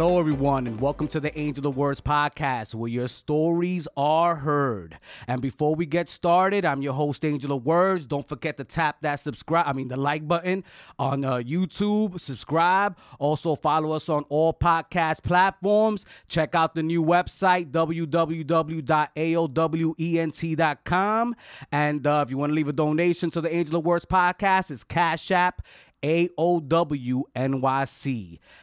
Hello, everyone, and welcome to the Angel of Words podcast, where your stories are heard. And before we get started, I'm your host, Angel of Words. Don't forget to tap that subscribe, I mean, the like button on uh, YouTube, subscribe. Also, follow us on all podcast platforms. Check out the new website, www.aowent.com. And uh, if you want to leave a donation to the Angel of Words podcast, it's Cash App. AOWNYC.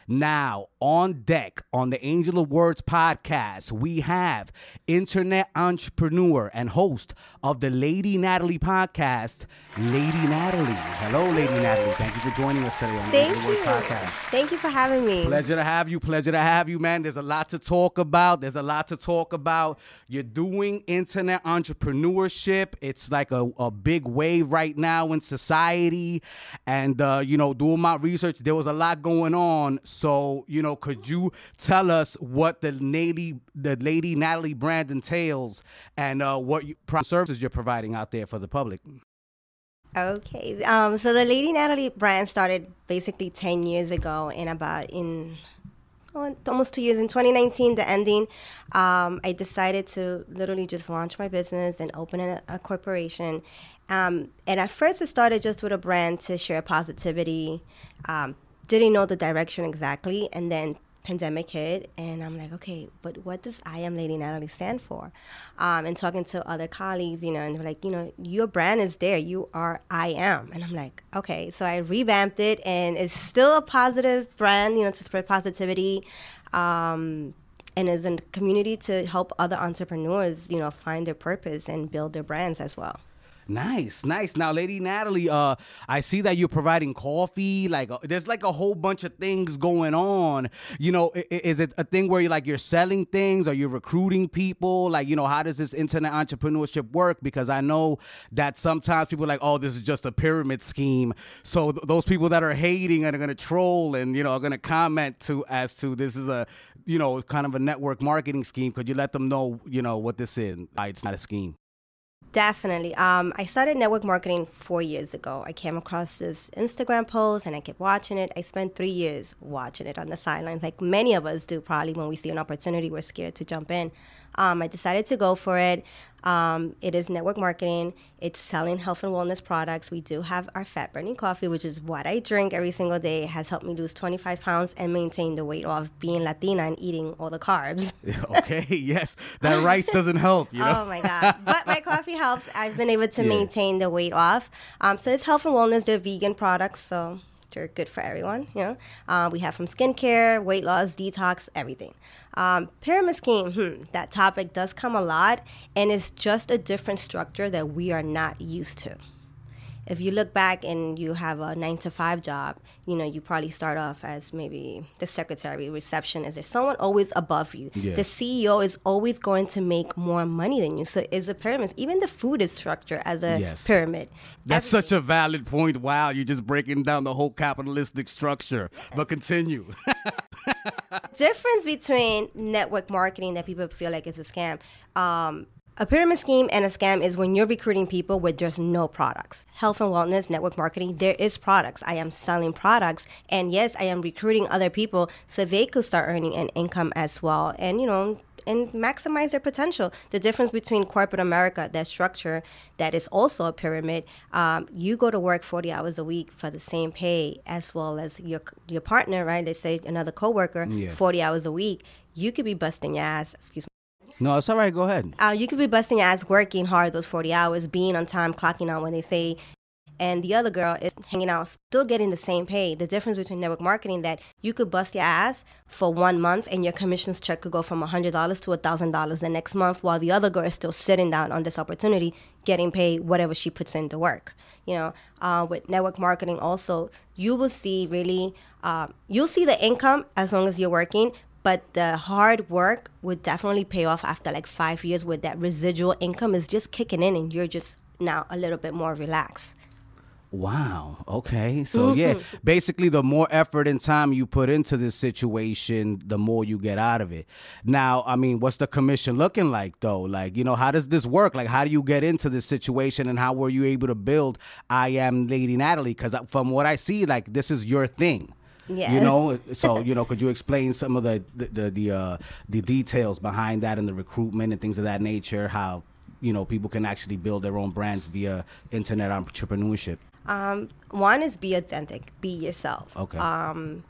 Now, on deck on the Angel of Words podcast, we have internet entrepreneur and host of the Lady Natalie podcast, Lady Natalie. Hello, Lady Natalie. Thank you for joining us today on the Thank Angel of Words you. podcast. Thank you for having me. Pleasure to have you. Pleasure to have you, man. There's a lot to talk about. There's a lot to talk about. You're doing internet entrepreneurship. It's like a, a big wave right now in society. And, uh, you know, doing my research, there was a lot going on. So, you know, could you tell us what the Lady, the Lady Natalie brand entails and uh, what you, services you're providing out there for the public? Okay. Um, so the Lady Natalie brand started basically 10 years ago in about in oh, almost two years in 2019 the ending um, i decided to literally just launch my business and open a, a corporation um, and at first it started just with a brand to share positivity um, didn't know the direction exactly and then pandemic hit and i'm like okay but what does i am lady natalie stand for? Um, and talking to other colleagues you know and they're like you know your brand is there. You are i am. And i'm like okay. So i revamped it and it's still a positive brand you know to spread positivity um, and as a community to help other entrepreneurs you know find their purpose and build their brands as well Nice, nice. Now, Lady Natalie, uh, I see that you're providing coffee. Like, uh, there's like a whole bunch of things going on. You know, i- is it a thing where you like you're selling things, or you're recruiting people? Like, you know, how does this internet entrepreneurship work? Because I know that sometimes people are like, oh, this is just a pyramid scheme. So th- those people that are hating and are gonna troll and you know are gonna comment to as to this is a you know kind of a network marketing scheme. Could you let them know you know what this is? It's not a scheme. Definitely. Um, I started network marketing four years ago. I came across this Instagram post and I kept watching it. I spent three years watching it on the sidelines, like many of us do probably when we see an opportunity, we're scared to jump in. Um, I decided to go for it. Um, it is network marketing. It's selling health and wellness products. We do have our fat burning coffee, which is what I drink every single day. It has helped me lose 25 pounds and maintain the weight off being Latina and eating all the carbs. okay, yes, that rice doesn't help. You know. Oh my god! But my coffee helps. I've been able to Yeah. maintain the weight off. Um, so it's health and wellness. They're vegan products, so good for everyone. You know, uh, we have from skincare, weight loss, detox, everything. Um, pyramid scheme. Hmm, that topic does come a lot, and it's just a different structure that we are not used to if you look back and you have a nine to five job, you know, you probably start off as maybe the secretary, receptionist. There's someone always above you. Yeah. The CEO is always going to make more money than you. So it's a pyramid. Even the food is structured as a Yes. pyramid. That's such a valid point. Wow, you're just breaking down the whole capitalistic structure. But continue. difference between network marketing that people feel like is a scam. Um, a pyramid scheme and a scam is when you're recruiting people where there's no products. Health and wellness, network marketing, there is products. I am selling products. And yes, I am recruiting other people so they could start earning an income as well. And, you know, and maximize their potential. The difference between corporate America, that structure that is also a pyramid, um, you go to work 40 hours a week for the same pay as well as your your partner, right? Let's say another coworker, Yeah. 40 hours a week. You could be busting your ass, excuse me. No, it's all right. Go ahead. Uh, you could be busting your ass working hard those 40 hours, being on time, clocking out when they say, and the other girl is hanging out, still getting the same pay. The difference between network marketing that you could bust your ass for one month and your commissions check could go from $100 to $1,000 the next month, while the other girl is still sitting down on this opportunity, getting paid whatever she puts into work. You know, uh, with network marketing also, you will see really, uh, you'll see the income as long as you're working, but the hard work would definitely pay off after like five years where that residual income is just kicking in and you're just now a little bit more relaxed. Wow. Okay. So mm-hmm. yeah, basically, the more effort and time you put into this situation, the more you get out of it. Now, I mean, what's the commission looking like though? Like, you know, how does this work? Like, how do you get into this situation, and how were you able to build I Am Lady Natalie? Because from what I see, like, this is your thing. Yeah. You know, so you know, could you explain some of the the the the, uh, the details behind that and the recruitment and things of that nature? How you know people can actually build their own brands via internet entrepreneurship. Um, one is be authentic, be yourself. Okay. Um,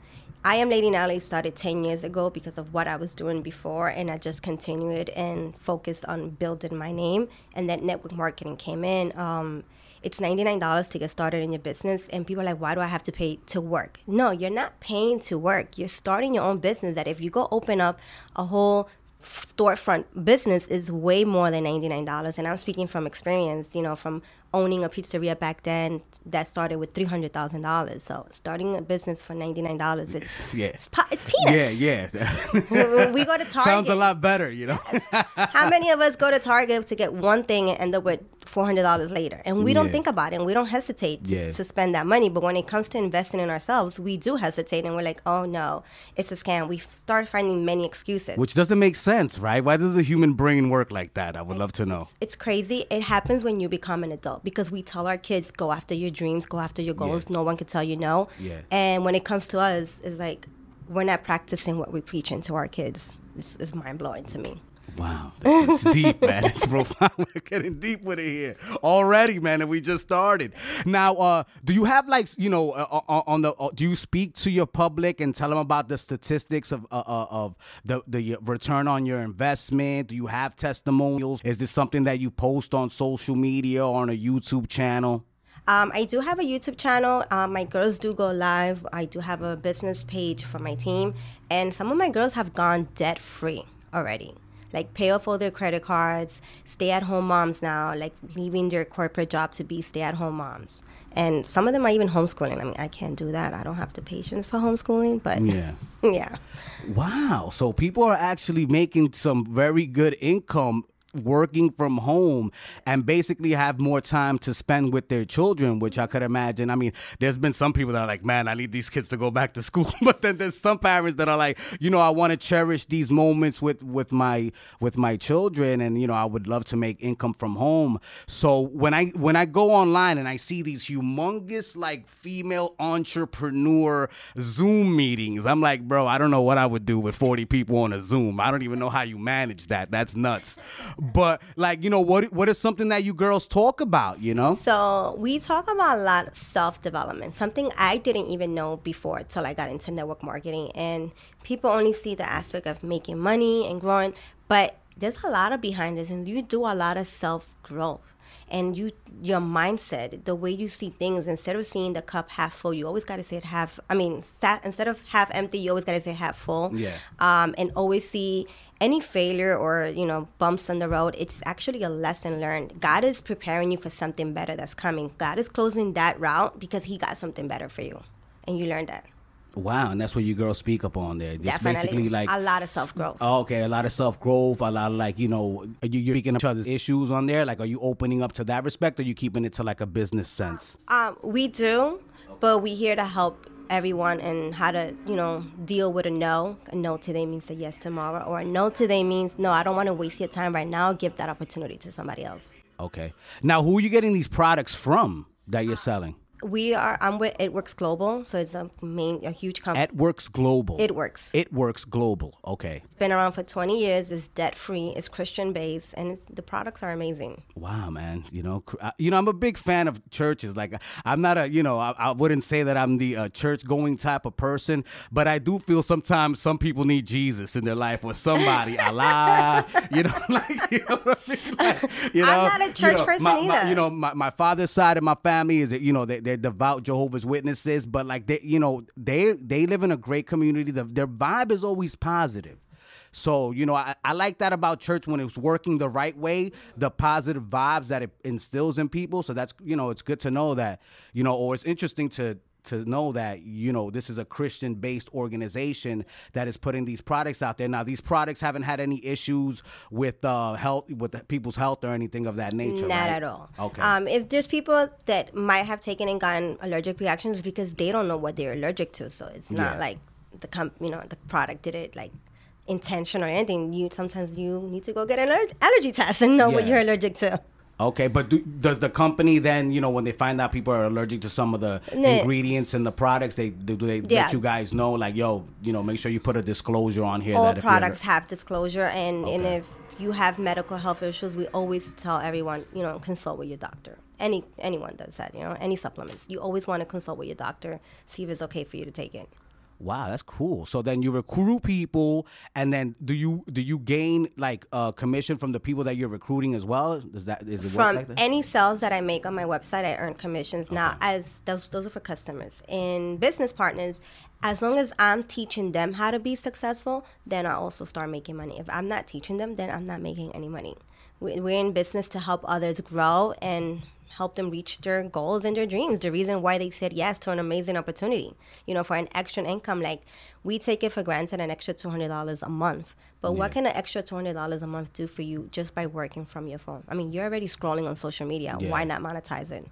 I am Lady Natalie started 10 years ago because of what I was doing before, and I just continued and focused on building my name. And then network marketing came in. Um, it's $99 to get started in your business, and people are like, why do I have to pay to work? No, you're not paying to work. You're starting your own business. That if you go open up a whole storefront business is way more than $99 and i'm speaking from experience you know from owning a pizzeria back then that started with $300000 so starting a business for $99 it's Yeah. it's, po- it's peanuts Yeah, yeah. We go to target Sounds a lot better, you know. how many of us go to target to get one thing and end up with $400 later and we don't think about it and we don't hesitate to, Yeah. to spend that money but when it comes to investing in ourselves we do hesitate and we're like oh no it's a scam we start finding many excuses Which doesn't make sense, right? Why does the human brain work like that? I would love to know. it's crazy. It happens when you become an adult because we tell our kids, go after your dreams, go after your goals. No one can tell you no. Yeah. And when it comes to us, it's like we're not practicing what we preach into our kids. This is mind blowing to me. Wow, it's deep, man. It's profound. We're getting deep with it here already, man, and we just started. Now, uh, do you have like you know uh, uh, on the? Uh, do you speak to your public and tell them about the statistics of uh, uh, of the the return on your investment? Do you have testimonials? Is this something that you post on social media or on a YouTube channel? Um, I do have a YouTube channel. Um, my girls do go live. I do have a business page for my team, and some of my girls have gone debt free already. Like pay off all their credit cards, stay at home moms now, like leaving their corporate job to be stay at home moms. And some of them are even homeschooling. I mean, I can't do that. I don't have the patience for homeschooling, but Yeah. yeah. Wow. So people are actually making some very good income working from home and basically have more time to spend with their children, which I could imagine. I mean, there's been some people that are like, man, I need these kids to go back to school. but then there's some parents that are like, you know, I want to cherish these moments with with my with my children and you know, I would love to make income from home. So when I when I go online and I see these humongous like female entrepreneur Zoom meetings, I'm like, bro, I don't know what I would do with 40 people on a Zoom. I don't even know how you manage that. That's nuts. But like, you know, what what is something that you girls talk about, you know? So we talk about a lot of self development, something I didn't even know before till I got into network marketing. And people only see the aspect of making money and growing, but there's a lot of behind this, and you do a lot of self growth. And you, your mindset, the way you see things, instead of seeing the cup half full, you always got to see it half. I mean, sa- instead of half empty, you always got to say half full. Yeah. Um, and always see any failure or you know bumps on the road it's actually a lesson learned god is preparing you for something better that's coming god is closing that route because he got something better for you and you learned that Wow, and that's what you girls speak up on there. Just definitely basically like a lot of self-growth Oh, okay, a lot of self growth, a lot of like you know, you, you're speaking of each other's issues on there. Like, are you opening up to that respect, or you keeping it to like a business sense? um, we do but we here to help everyone and how to you know deal with a no a no today means a yes tomorrow or a no today means no i don't want to waste your time right now give that opportunity to somebody else Okay. Now, who are you getting these products from that you're ah. selling? We are i'm with it works global so it's a main a huge company It Works Global. it works It Works Global. Okay. It's been around for 20 years. It's debt free. It's Christian based, and it's, the products are amazing. Wow, man. You know, you know, I'm a big fan of churches. Like, I'm not a, you know, I, I wouldn't say that I'm the uh, church going type of person, but I do feel sometimes some people need Jesus in their life or somebody, Allah, you know, like, you know what I mean? Like, you I'm know, not a you church know, person my- my- either. you know, my, my father's side of my family is, that, you know, they, they're devout Jehovah's Witnesses, but like they, you know, they they live in a great community. The, their vibe is always positive. So, you know, I, I like that about church when it's working the right way, the positive vibes that it instills in people. So that's, you know, it's good to know that, you know, or it's interesting to to know that, you know, this is a Christian based organization that is putting these products out there. Now, these products haven't had any issues with uh health with the people's health or anything of that nature. Not right? at all. Okay. Um, if there's people that might have taken and gotten allergic reactions because they don't know what they're allergic to, so it's not Yeah. like the comp, you know, the product did it like intention or anything. You sometimes you need to go get an aller- allergy test and know what you're allergic to. Okay, but do, does the company then, you know, when they find out people are allergic to some of the No. ingredients and the products, they do, they Yeah. let you guys know, like, yo, you know, make sure you put a disclosure on here all products have disclosure and, and if you have medical health issues we always tell everyone you know consult with your doctor any anyone does that you know any supplements you always want to consult with your doctor see if it's okay for you to take it Wow, that's cool. So then you recruit people, and then do you do you gain like uh, commission from the people that you're recruiting as well? Is that is it from like that? any sales that I make on my website, I earn commissions. Now, as those those are for customers and business partners. As long as I'm teaching them how to be successful, then I also start making money. If I'm not teaching them, then I'm not making any money. We're in business to help others grow and help them reach their goals and their dreams. The reason why they said yes to an amazing opportunity, you know, for an extra income. Like we take it for granted an extra two hundred dollars a month. But what can an extra two hundred dollars a month do for you just by working from your phone? I mean, you're already scrolling on social media. Yeah. Why not monetize it?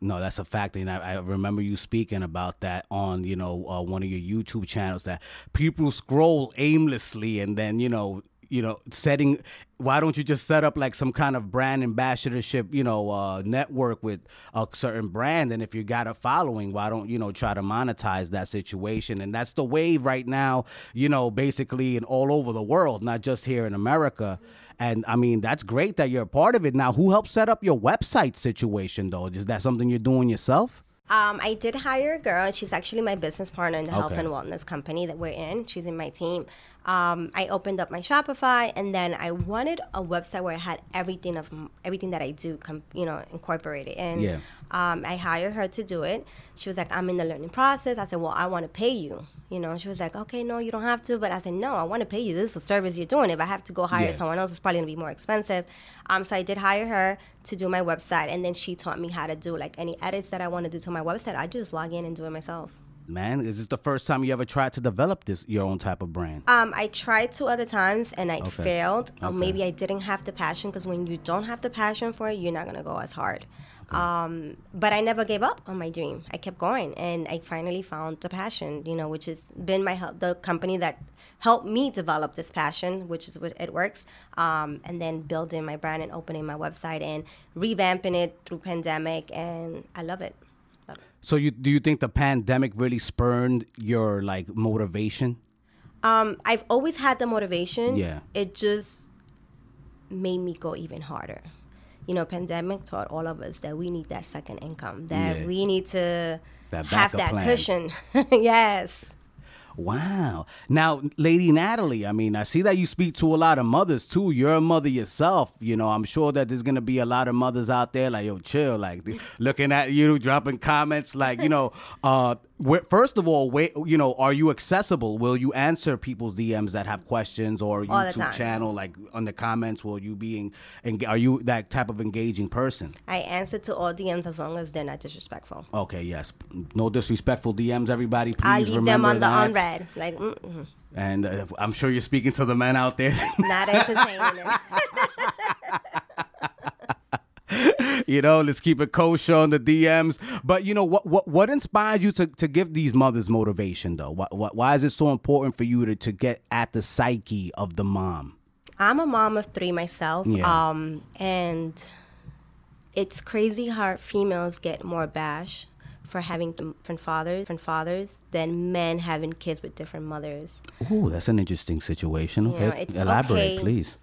No, that's a fact, and I, I remember you speaking about that on you know uh, one of your YouTube channels. That people scroll aimlessly, and then you know you know setting. Why don't you just set up like some kind of brand ambassadorship, you know, uh, network with a certain brand? And if you got a following, why don't you know try to monetize that situation? And that's the wave right now, you know, basically in all over the world, not just here in America. And I mean, that's great that you're a part of it. Now, who helped set up your website situation, though? Is that something you're doing yourself? Um, I did hire a girl. She's actually my business partner in the health and wellness company that we're in. She's in my team. Um, I opened up my Shopify, and then I wanted a website where I had everything of everything that I do, com- you know, incorporated. And Yeah. um, I hired her to do it. She was like, "I'm in the learning process." I said, "Well, I want to pay you." You know, she was like, "Okay, no, you don't have to." But I said, "No, I want to pay you. This is a service you're doing. If I have to go hire Yeah. someone else, it's probably gonna be more expensive." Um, so I did hire her to do my website, and then she taught me how to do like any edits that I want to do to my website. I just log in and do it myself. Man, is this the first time you ever tried to develop this your own type of brand? Um, I tried two other times and I Okay. failed. Or Okay. maybe I didn't have the passion because when you don't have the passion for it, you're not gonna go as hard. Um, but I never gave up on my dream. I kept going, and I finally found the passion. You know, which has been my help, the company that helped me develop this passion, which is what it works. Um, and then building my brand and opening my website and revamping it through pandemic, and I love it. So you do you think the pandemic really spurned your like motivation? Um, I've always had the motivation. Yeah. It just made me go even harder. You know, pandemic taught all of us that we need that second income, that Yeah. we need to That have that plan. cushion. yes. Wow. Now, Lady Natalie, I mean, I see that you speak to a lot of mothers too. You're a mother yourself. You know, I'm sure that there's gonna be a lot of mothers out there like, yo, chill, like looking at you, dropping comments, like, you know, uh, first of all, wait, you know, are you accessible? Will you answer people's DMs that have questions or YouTube channel, like on the comments? Will you be, and are you that type of engaging person? I answer to all DMs as long as they're not disrespectful. Okay, yes. No disrespectful DMs, everybody. Please I leave them on the that. unread. Like, mm-mm, And uh, I'm sure you're speaking to the men out there. not entertaining. you know, let's keep it kosher on the DMs. But you know, what what what inspired you to, to give these mothers motivation though? Why, why, why is it so important for you to, to get at the psyche of the mom? I'm a mom of three myself. Yeah. Um, and it's crazy how females get more bash for having different fathers, different fathers than men having kids with different mothers. Ooh, that's an interesting situation. You know, Okay, elaborate, okay. please.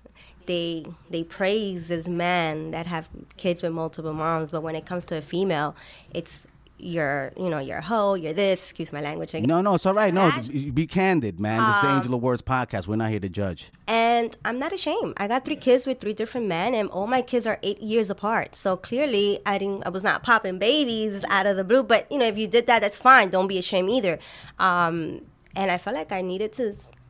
They they praise this men that have kids with multiple moms, but when it comes to a female, it's you're you know you're a hoe, you're this. Excuse my language. again. No, no, it's all right. No, be candid, man. This Um, is the Angel of Words podcast. We're not here to judge. And I'm not ashamed. I got three kids with three different men, and all my kids are eight years apart. So clearly, I didn't. I was not popping babies out of the blue. But you know, if you did that, that's fine. Don't be ashamed either. Um, and I felt like I needed to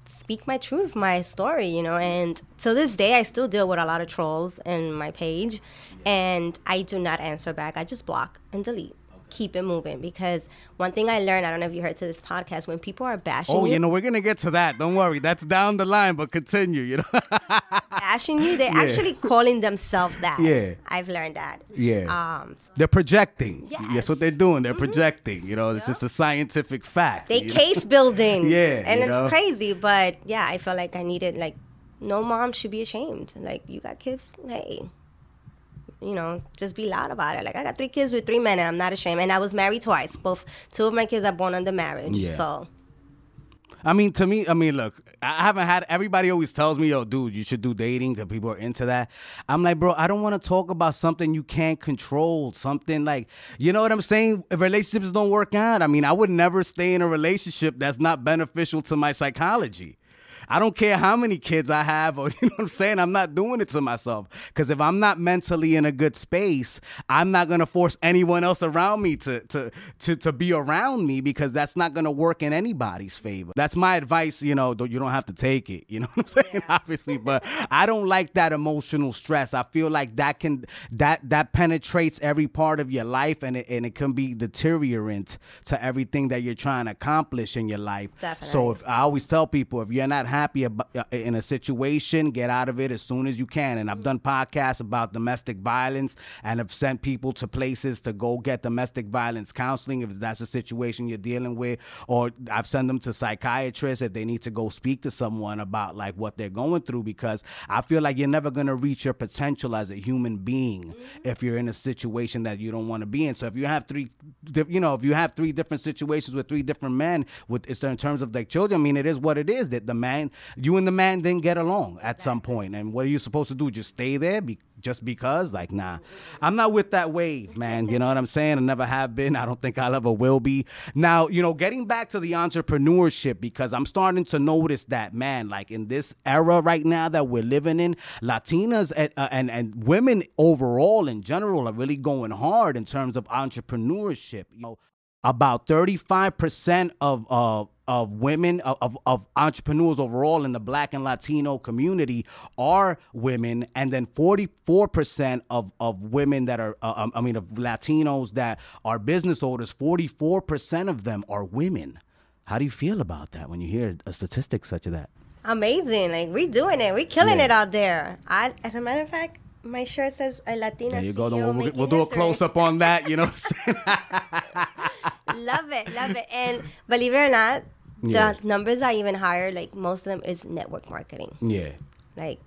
speak my truth, my story. You know, and to this day, I still deal with a lot of trolls in my page, and I do not answer back. I just block and delete. Keep it moving because one thing I learned, I don't know if you heard to this podcast, when people are bashing Oh, you, you know, we're gonna get to that. Don't worry. That's down the line, but continue. You know. bashing you, they're Yeah. actually calling themselves that. Yeah. I've learned that. Yeah. Um, They're projecting. Yes. That's what they're doing. They're projecting. You know, it's just a scientific fact. they you know? case building. Yeah, And it's know? crazy, but yeah, I felt like I needed like no mom should be ashamed. Like you got kids, hey. You know, just be loud about it. Like I got three kids with three men, and I'm not ashamed. And I was married twice. Both two of my kids are born under marriage. Yeah. So I mean, to me, I mean, look, I haven't had. Everybody always tells me, "Yo, dude, you should do dating," because people are into that. I'm like, bro, I don't want to talk about something you can't control. Something like, you know what I'm saying? If relationships don't work out, I mean, I would never stay in a relationship that's not beneficial to my psychology. I don't care how many kids I have, or you know what I'm saying. I'm not doing it to myself because if I'm not mentally in a good space, I'm not gonna force anyone else around me to to to to be around me because that's not gonna work in anybody's favor. That's my advice. You know, you don't have to take it. You know what I'm saying? Obviously, but I don't like that emotional stress. I feel like that can that that penetrates every part of your life, and it and it can be deteriorant to everything that you're trying to accomplish in your life. Definitely. So if I always tell people, if you're not happy about, uh, in a situation, get out of it as soon as you can. And I've done podcasts about domestic violence and have sent people to places to go get domestic violence counseling if that's a situation you're dealing with, or I've sent them to psychiatrists if they need to go speak to someone about like what they're going through because I feel like you're never gonna reach your potential as a human being if you're in a situation that you don't want to be in. So if you have three, you know, if you have three different situations with three different men with it's in terms of like children, I mean, it is what it is that the man, you and the man didn't get along at some point, and what are you supposed to do? Just stay there, be, just because? Like, nah, I'm not with that wave, man. You know what I'm saying? I never have been. I don't think I'll ever will be. Now, you know, getting back to the entrepreneurship because I'm starting to notice that, man, like in this era right now that we're living in, Latinas and uh, and, and women overall in general are really going hard in terms of entrepreneurship. You know, about 35% of uh, of women of, of, entrepreneurs overall in the black and latino community are women and then 44% of, of women that are uh, um, i mean of latinos that are business owners 44% of them are women how do you feel about that when you hear a statistic such as that amazing. Like we doing it. We killing Yeah. it out there. I, as a matter of fact, my shirt says a Latina. there you go we'll, we'll do a close up on that you know what i'm saying love it, love it. And believe it or not, Yeah. the numbers are even higher. Like most of them is network marketing. yeah Like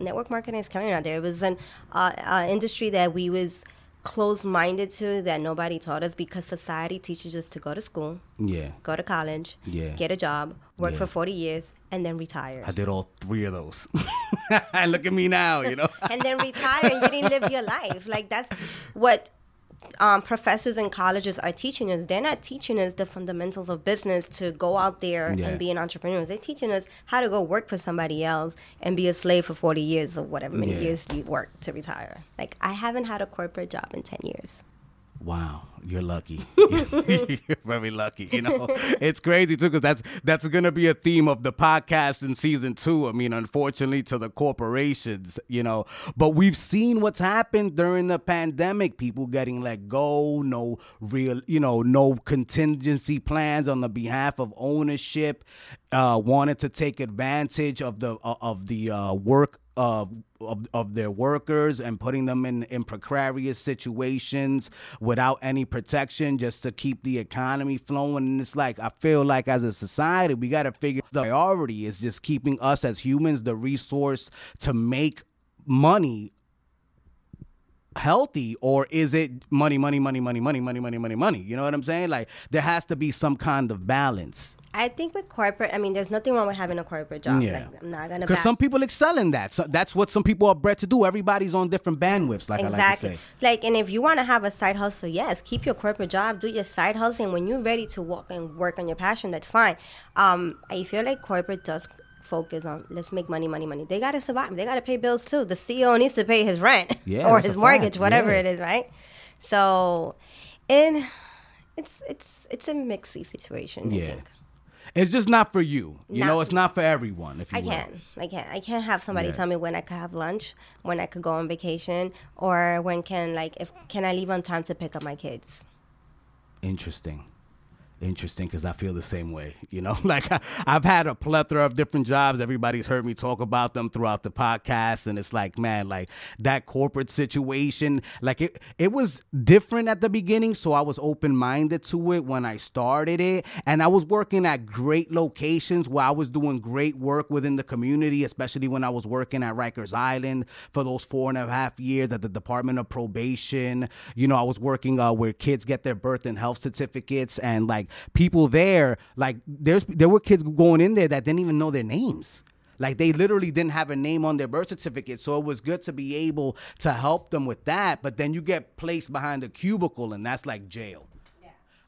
network marketing is it out there. It was an uh, uh, industry that we was closed minded to that nobody taught us because society teaches us to go to school, yeah go to college, Yeah. get a job, work Yeah. for 40 years, and then retire. i did all three of those and look at me now you know and then retire and you didn't live your life. Like that's what um, professors in colleges are teaching us. They're not teaching us the fundamentals of business to go out there Yeah. and be an entrepreneur. They're teaching us how to go work for somebody else and be a slave for 40 years or whatever many Yeah. years you work to retire. Like I haven't had a corporate job in 10 years. Wow, you're lucky. you're very lucky. You know, it's crazy too because that's that's gonna be a theme of the podcast in season two. I mean, unfortunately, to the corporations, you know, but we've seen what's happened during the pandemic. People getting let go, no real, you know, no contingency plans on the behalf of ownership. Uh, wanted to take advantage of the of the uh, work of, of of their workers and putting them in in precarious situations without any protection just to keep the economy flowing. And it's like I feel like as a society we got to figure the priority is just keeping us as humans the resource to make money healthy or is it money money money money money money money money money you know what i'm saying like there has to be some kind of balance I think with corporate, I mean, there's nothing wrong with having a corporate job. Yeah. Like, I'm not gonna because back- some people excel in that so that's what some people are bred to do everybody's on different bandwidths like i like to exactly. say Like, and if you want to have a side hustle, yes, keep your corporate job, do your side hustle, and when you're ready to walk and work on your passion, that's fine. Um, I feel like corporate does focus on let's make money, money, money. They gotta survive. They gotta pay bills too. The CEO needs to pay his rent Yeah, or his mortgage, fact. whatever Yeah. it is, right? So, and it's it's it's a mixy situation. I Yeah. think. It's just not for you. You Not know, it's not for everyone. If you I will. can't. I can't. I can't have somebody Yeah. tell me when I could have lunch, when I could go on vacation, or when can like if can I leave on time to pick up my kids. Interesting. Interesting, because I feel the same way. You know, like I, have had a plethora of different jobs. Everybody's heard me talk about them throughout the podcast, and it's like, man, like that corporate situation, like it, it was different at the beginning. So I was open minded to it when I started it, and I was working at great locations where I was doing great work within the community, especially when I was working at Rikers Island for those four and a half years at the Department of Probation. You know, I was working uh, where kids get their birth and health certificates, and like people there, like there's there were kids going in there that didn't even know their names. Like they literally didn't have a name on their birth certificate. So it was good to be able to help them with that. But then you get placed behind a cubicle and that's like jail.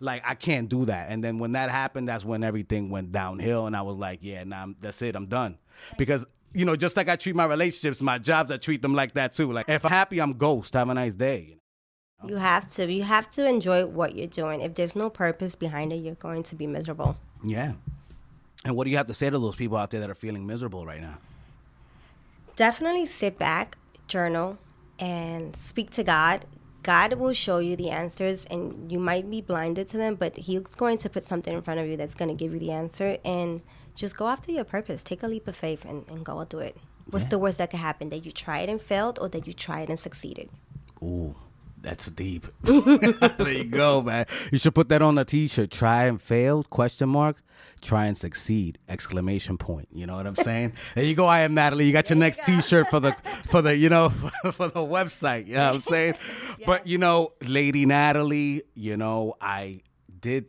Like I can't do that. And then when that happened, that's when everything went downhill. And I was like, yeah, now nah, that's it. I'm done. Because you know, just like I treat my relationships, my jobs, I treat them like that too. Like if I'm happy, I'm ghost. Have a nice day. You have to. You have to enjoy what you're doing. If there's no purpose behind it, you're going to be miserable. Yeah. And what do you have to say to those people out there that are feeling miserable right now? Definitely sit back, journal, and speak to God. God will show you the answers, and you might be blinded to them, but He's going to put something in front of you that's going to give you the answer. And just go after your purpose. Take a leap of faith and, and go do it. What's yeah. the worst that could happen? That you tried and failed, or that you tried and succeeded? Ooh. That's deep. there you go, man. You should put that on a t-shirt. Try and fail? Question mark. Try and succeed! Exclamation point. You know what I'm saying? there you go. I am Natalie. You got your there next you T-shirt for the for the you know for the website. You know what I'm saying? yeah. But you know, Lady Natalie. You know, I did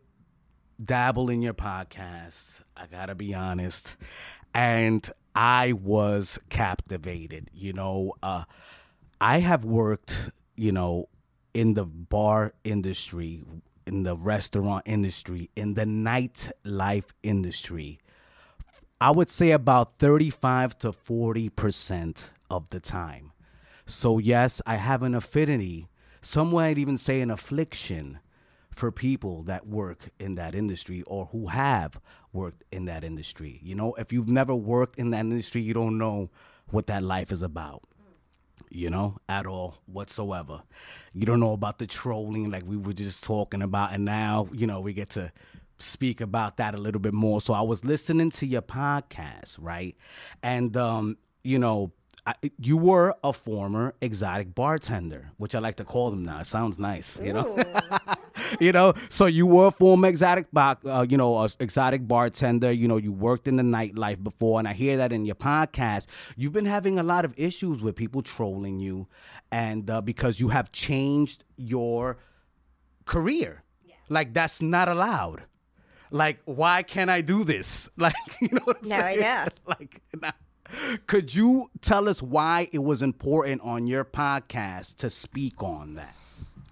dabble in your podcast. I gotta be honest, and I was captivated. You know, uh, I have worked. You know, in the bar industry, in the restaurant industry, in the nightlife industry, I would say about 35 to 40% of the time. So, yes, I have an affinity, some might even say an affliction for people that work in that industry or who have worked in that industry. You know, if you've never worked in that industry, you don't know what that life is about you know, at all whatsoever. You don't know about the trolling like we were just talking about, and now, you know, we get to speak about that a little bit more. So I was listening to your podcast, right? And um, you know, I, you were a former exotic bartender, which I like to call them now. It sounds nice, you know. you know, so you were a former exotic, uh, you know, exotic bartender. You know, you worked in the nightlife before, and I hear that in your podcast. You've been having a lot of issues with people trolling you, and uh, because you have changed your career, yeah. like that's not allowed. Like, why can't I do this? Like, you know what I'm no, saying? Yeah. like, now, could you tell us why it was important on your podcast to speak on that?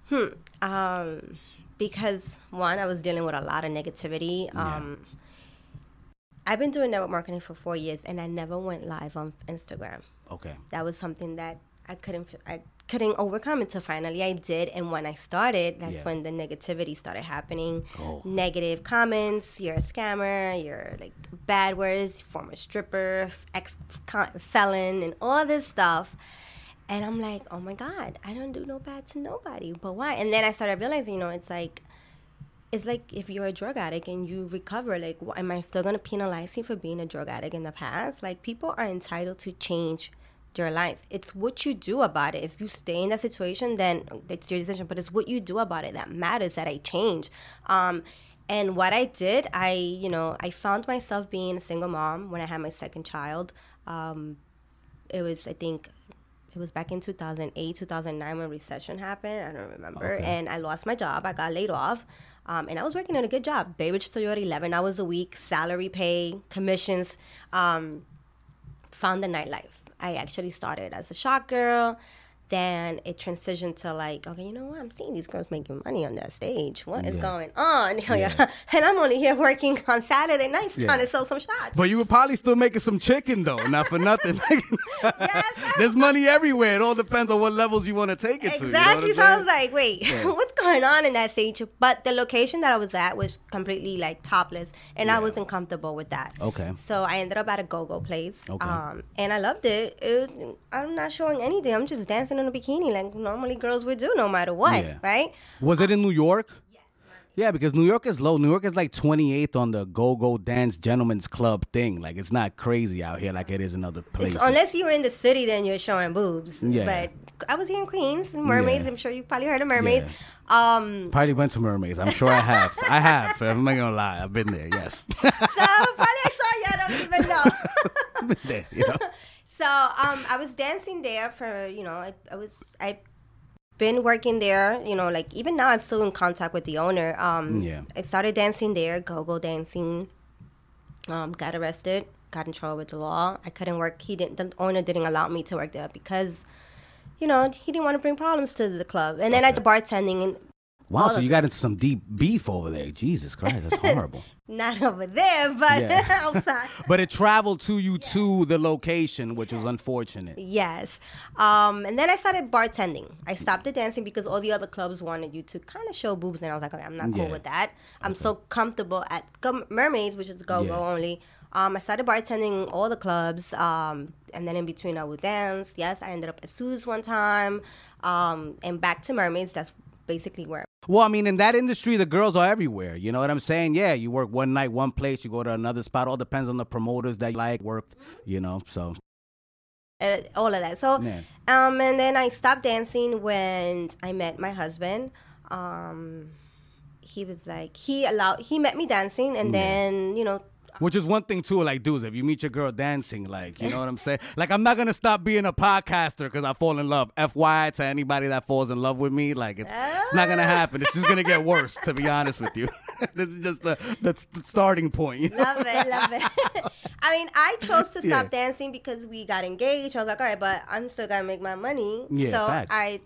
Hmm. Um, because one, I was dealing with a lot of negativity. Um, yeah. I've been doing network marketing for four years, and I never went live on Instagram. Okay. That was something that I couldn't. I couldn't overcome until finally I did. And when I started, that's yeah. when the negativity started happening. Oh. Negative comments, you're a scammer, you're like bad words, former stripper, ex felon, and all this stuff. And I'm like, oh my God, I don't do no bad to nobody. But why? And then I started realizing, you know, it's like, it's like if you're a drug addict and you recover, like, am I still gonna penalize you for being a drug addict in the past? Like, people are entitled to change your life. It's what you do about it. If you stay in that situation, then it's your decision. But it's what you do about it that matters. That I change. Um, and what I did, I you know, I found myself being a single mom when I had my second child. Um, it was, I think, it was back in 2008, 2009 when recession happened. I don't remember. Okay. And I lost my job. I got laid off. Um, and I was working at a good job, Bay Ridge Toyota, 11 hours a week, salary pay, commissions. Um, found the nightlife. I actually started as a shot girl then it transitioned to like, okay, you know what? I'm seeing these girls making money on that stage. What is yeah. going on? Yeah. and I'm only here working on Saturday nights yeah. trying to sell some shots. But you were probably still making some chicken though, not for nothing. yes, There's money everywhere. It all depends on what levels you want to take it exactly. to. Exactly. You know so I was like, wait, what's going on in that stage? But the location that I was at was completely like topless, and I wasn't comfortable with that. Okay. So I ended up at a go-go place, okay. um, and I loved it. it was, I'm not showing anything. I'm just dancing in a bikini like normally girls would do no matter what, yeah. right? Was it in New York? Yeah, because New York is low. New York is like 28th on the Go Go Dance Gentlemen's Club thing. Like it's not crazy out here like it is in other places. It's, unless you were in the city, then you're showing boobs. Yeah. But I was here in Queens, mermaids. Yeah. I'm sure you probably heard of mermaids. Um, Probably went to mermaids. I'm sure I have. I have. I'm not gonna lie. I've been there. Yes. so probably I saw you. I don't even know. I've been there. You know? So um, I was dancing there for you know I, I was I been working there you know like even now I'm still in contact with the owner. Um, Yeah. I started dancing there, go go dancing. Um, got arrested, got in trouble with the law. I couldn't work. He didn't. The owner didn't allow me to work there because, you know, he didn't want to bring problems to the club. And then I did bartending and Wow. All So you got into some deep beef over there. Jesus Christ, that's horrible. not over there, but Yeah. outside. But it traveled to you to the location, which was unfortunate. Yes. Um, and then I started bartending. I stopped the dancing because all the other clubs wanted you to kind of show boobs, and I was like, okay, I'm not cool Yeah. with that. I'm so comfortable at Mermaids, which is go go Yeah. only. Um, I started bartending all the clubs, um, and then in between I would dance. Yes, I ended up at Sue's one time, um, and back to Mermaids. That's basically where. Well, I mean, in that industry, the girls are everywhere. You know what I'm saying? Yeah, you work one night, one place, you go to another spot. All depends on the promoters that you like work. You know, so uh, all of that. So, Yeah. um, and then I stopped dancing when I met my husband. Um, he was like, he allowed, he met me dancing, and then you know, Which is one thing too, like dudes, if you meet your girl dancing, like you know what I'm saying. Like I'm not gonna stop being a podcaster because I fall in love. FYI to anybody that falls in love with me, like it's it's not gonna oh. happen. It's just gonna get worse. To be honest with you, this is just the the, the starting point. You know? love it, love it. I mean, I chose to stop Yeah. dancing because we got engaged. I was like, all right, but I'm still gotta make my money. Yeah, so facts. I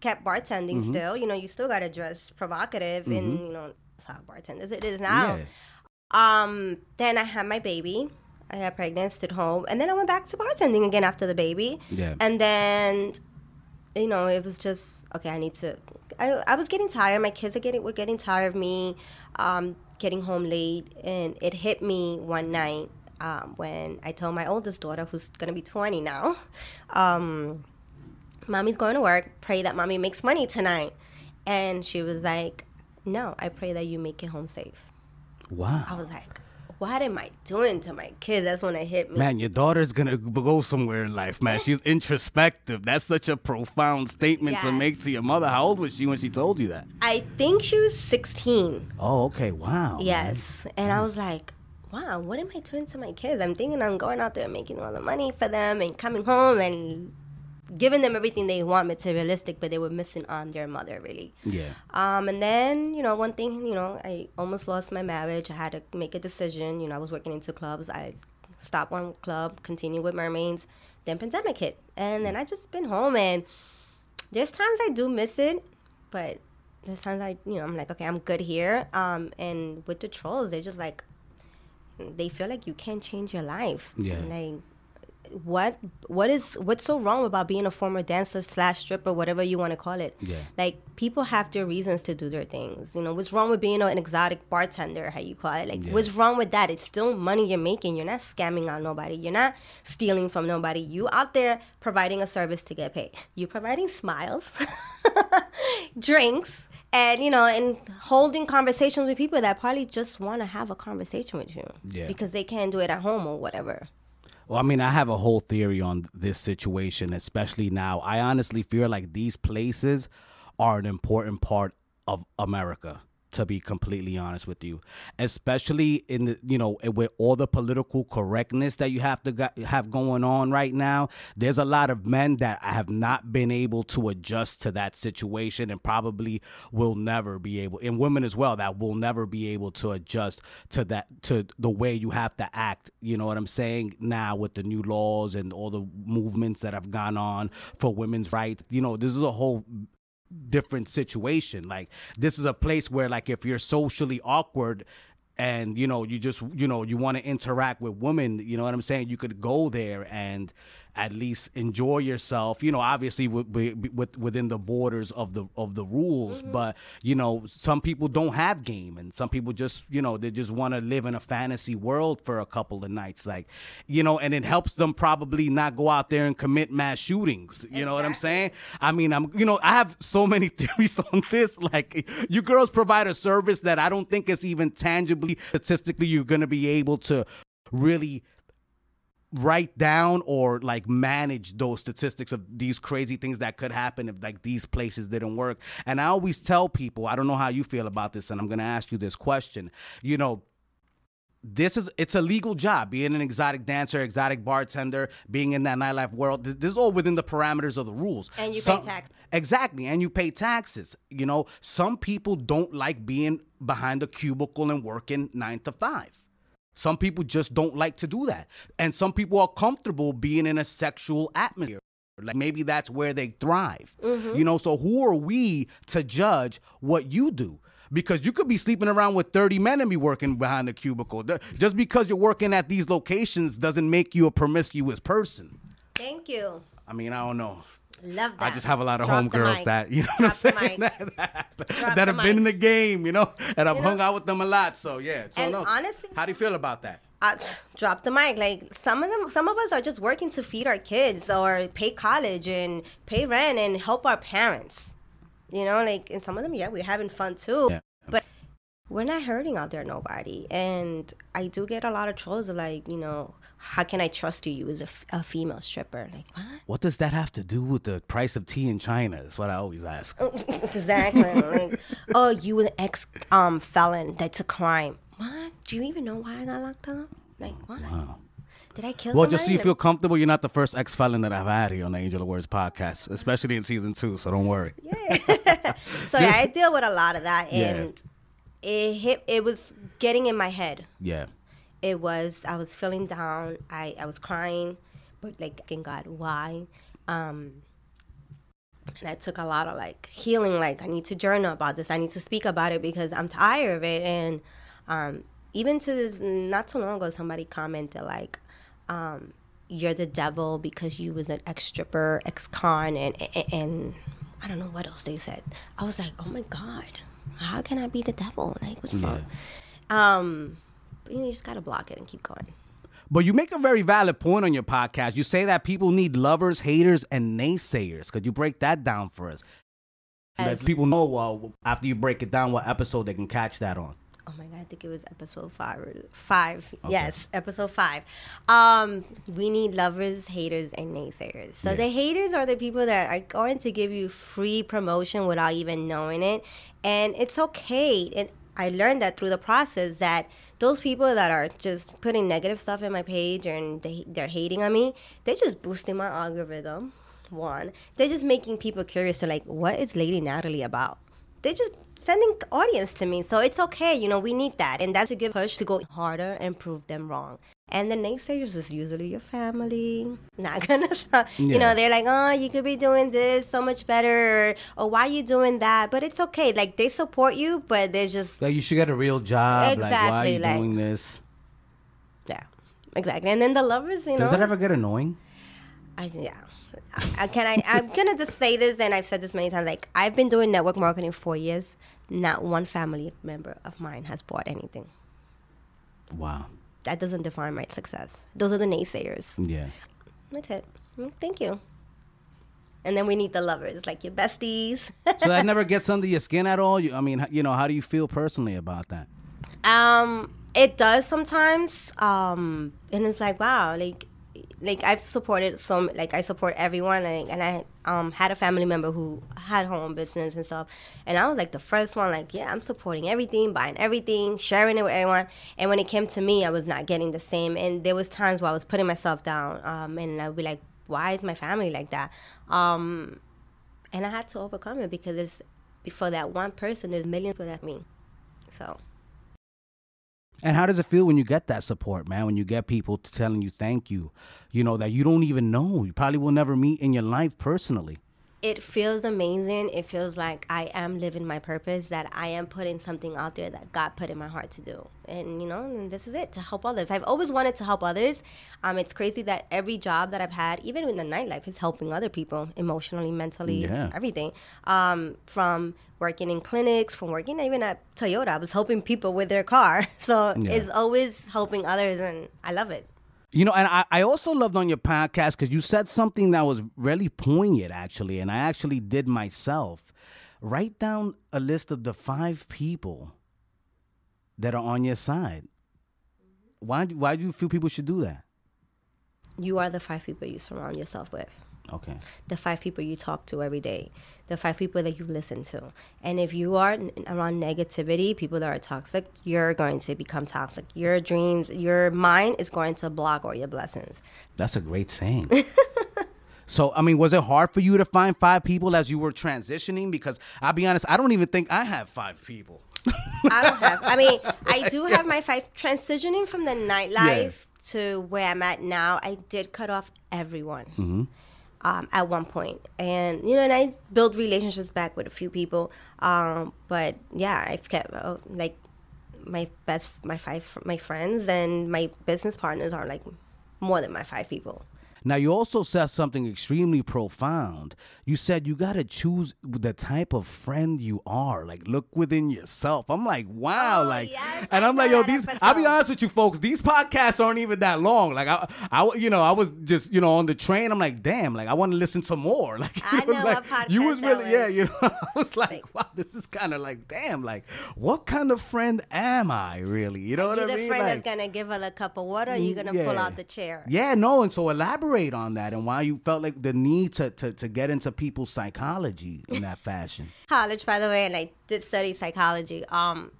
kept bartending mm-hmm. still. You know, you still gotta dress provocative, and mm-hmm. you know, it's how bartenders it is now. Yeah. Um, then I had my baby. I got pregnant, stood home, and then I went back to bartending again after the baby. Yeah. And then, you know, it was just okay. I need to. I, I was getting tired. My kids are getting were getting tired of me, um, getting home late, and it hit me one night um, when I told my oldest daughter, who's gonna be twenty now, um, "Mommy's going to work. Pray that mommy makes money tonight." And she was like, "No, I pray that you make it home safe." I was like, what am I doing to my kids? That's when it hit me. Man, your daughter's gonna go somewhere in life, man. She's introspective. That's such a profound statement to make to your mother. How old was she when she told you that? I think she was 16. Oh, okay. Wow. Yes. And I mm. was like, wow, what am I doing to my kids? I'm thinking I'm going out there making all the money for them and coming home and giving them everything they want materialistic, but they were missing on their mother, really. Yeah. Um, and then, you know, one thing, you know, I almost lost my marriage. I had to make a decision. You know, I was working in two clubs. I stopped one club, continued with mermaids. Then pandemic hit, and then I just been home. And there's times I do miss it, but there's times I, you know, I'm like, okay, I'm good here. Um, and with the trolls, they're just like, they feel like you can't change your life. Yeah. Like, what what is what's so wrong about being a former dancer slash stripper whatever you want to call it? Yeah. like people have their reasons to do their things. You know what's wrong with being an exotic bartender how you call it? Like Yeah. what's wrong with that? It's still money you're making. You're not scamming on nobody. You're not stealing from nobody. You out there providing a service to get paid. You're providing smiles drinks and you know and holding conversations with people that probably just want to have a conversation with you Yeah. because they can't do it at home or whatever Well, I mean, I have a whole theory on this situation, especially now. I honestly feel like these places are an important part of America. To be completely honest with you, especially in the you know with all the political correctness that you have to have going on right now, there's a lot of men that have not been able to adjust to that situation and probably will never be able, and women as well that will never be able to adjust to that to the way you have to act. You know what I'm saying? Now with the new laws and all the movements that have gone on for women's rights, you know, this is a whole different situation. Like this is a place where like if you're socially awkward and you know you just you know you want to interact with women, you know what I'm saying? You could go there and at least enjoy yourself. You know, obviously with, with, within the borders of the of the rules. Mm-hmm. But you know, some people don't have game, and some people just you know they just want to live in a fantasy world for a couple of nights, like you know, and it helps them probably not go out there and commit mass shootings. You exactly. know what I'm saying? I mean, I'm you know I have so many theories on this. Like you girls provide a service that I don't think is even tangibly statistically you're gonna be able to really write down or like manage those statistics of these crazy things that could happen if like these places didn't work. And I always tell people, I don't know how you feel about this, and I'm gonna ask you this question. You know, this is it's a legal job being an exotic dancer exotic bartender being in that nightlife world. This is all within the parameters of the rules. And you some, pay tax. Exactly and you pay taxes. You know some people don't like being behind a cubicle and working nine to five some people just don't like to do that. And some people are comfortable being in a sexual atmosphere. Like maybe that's where they thrive. Mm-hmm. You know, so who are we to judge what you do? Because you could be sleeping around with 30 men and be working behind the cubicle. Just because you're working at these locations doesn't make you a promiscuous person. Thank you. I mean, I don't know. Love that. I just have a lot of homegirls that you know Drop what I'm saying that, that, that have mic. been in the game, you know, and I've you hung know? out with them a lot. So yeah. So and no. honestly, how do you feel about that? Uh, drop the mic. Like some of them, some of us are just working to feed our kids or pay college and pay rent and help our parents. You know, like and some of them, yeah, we're having fun too. Yeah. But we're not hurting out there nobody. And I do get a lot of trolls like, you know, how can I trust you as a, a female stripper? Like, what? What does that have to do with the price of tea in China? Is what I always ask. exactly. like, oh, you were an ex um, felon. That's a crime. What? Do you even know why I got locked up? Like, what? Wow. Did I kill well, somebody? just so you feel comfortable, you're not the first ex felon that I've had here on the Angel of Words podcast, especially in season two, so don't worry. Yeah. so yeah, I deal with a lot of that. And yeah. it hit, it was getting in my head. Yeah it was I was feeling down. I, I was crying, but like asking God why. Um, and I took a lot of like healing. Like I need to journal about this. I need to speak about it because I'm tired of it. And um, even to this, not too long ago, somebody commented like, um, "You're the devil because you was an ex stripper, ex con, and, and and I don't know what else they said." I was like, "Oh my God, how can I be the devil? Like what's yeah. Um, but you, know, you just gotta block it and keep going. But you make a very valid point on your podcast. You say that people need lovers, haters, and naysayers. Could you break that down for us? Let people know uh, after you break it down what episode they can catch that on. Oh my god, I think it was episode five. Five, okay. yes, episode five. Um, we need lovers, haters, and naysayers. So yeah. the haters are the people that are going to give you free promotion without even knowing it, and it's okay. And I learned that through the process that those people that are just putting negative stuff in my page and they, they're hating on me, they're just boosting my algorithm. One, they're just making people curious to like, what is Lady Natalie about? They're just sending audience to me. So it's okay, you know, we need that. And that's a good push to go harder and prove them wrong. And the next stage is usually your family. Not gonna, you yeah. know, they're like, oh, you could be doing this so much better, or, or why are you doing that? But it's okay. Like they support you, but they're just like you should get a real job. Exactly. Like, why are you like, doing this? Yeah, exactly. And then the lovers, you know, does that ever get annoying? I yeah. I, can I? I'm gonna just say this, and I've said this many times. Like I've been doing network marketing for years. Not one family member of mine has bought anything. Wow that doesn't define my success. Those are the naysayers. Yeah. That's it. Mm, thank you. And then we need the lovers, like your besties. so that never gets under your skin at all. You, I mean, you know, how do you feel personally about that? Um, it does sometimes. Um, and it's like, wow, like like I've supported some like I support everyone like, and I um had a family member who had her own business and stuff and I was like the first one like yeah I'm supporting everything buying everything sharing it with everyone and when it came to me I was not getting the same and there was times where I was putting myself down um and I'd be like why is my family like that? Um and I had to overcome it because there's for that one person there's millions that me so and how does it feel when you get that support, man? When you get people telling you thank you, you know, that you don't even know, you probably will never meet in your life personally. It feels amazing. It feels like I am living my purpose, that I am putting something out there that God put in my heart to do. And, you know, and this is it to help others. I've always wanted to help others. Um, it's crazy that every job that I've had, even in the nightlife, is helping other people emotionally, mentally, Yeah. everything. Um, from working in clinics, from working even at Toyota, I was helping people with their car. So Yeah. it's always helping others, and I love it. You know, and I, I also loved on your podcast because you said something that was really poignant, actually, and I actually did myself. Write down a list of the five people that are on your side. Why, do- why do you feel people should do that? You are the five people you surround yourself with. Okay. the five people you talk to every day, the five people that you listen to. And if you are n- around negativity, people that are toxic, you're going to become toxic. Your dreams, your mind is going to block all your blessings. That's a great saying. so, I mean, was it hard for you to find five people as you were transitioning? Because I'll be honest, I don't even think I have five people. I don't have, I mean, I do have my five. Transitioning from the nightlife to where I'm at now, I did cut off everyone. Mm-hmm. Um, at one point, and you know, and I built relationships back with a few people. Um, but yeah, I've kept uh, like my best my five my friends and my business partners are like more than my five people Now, you also said something extremely profound. You said you got to choose the type of friend you are. Like, look within yourself. I'm like, wow. Oh, like, yes, and I'm like, yo, these, I'll be honest with you folks, these podcasts aren't even that long. Like, I, I, you know, I was just, you know, on the train. I'm like, damn, like, I want to listen to more. Like, I know like, you was really, yeah, you know, I was like, wow, this is kind of like, damn, like, what kind of friend am I really? You know what I mean? The friend Like, that's gonna give her a cup of water or you mm, gonna pull out the chair Yeah, no, and so elaborate on that and why you felt like the need to to, to get into people's psychology in that fashion. college by the way and i did study psychology um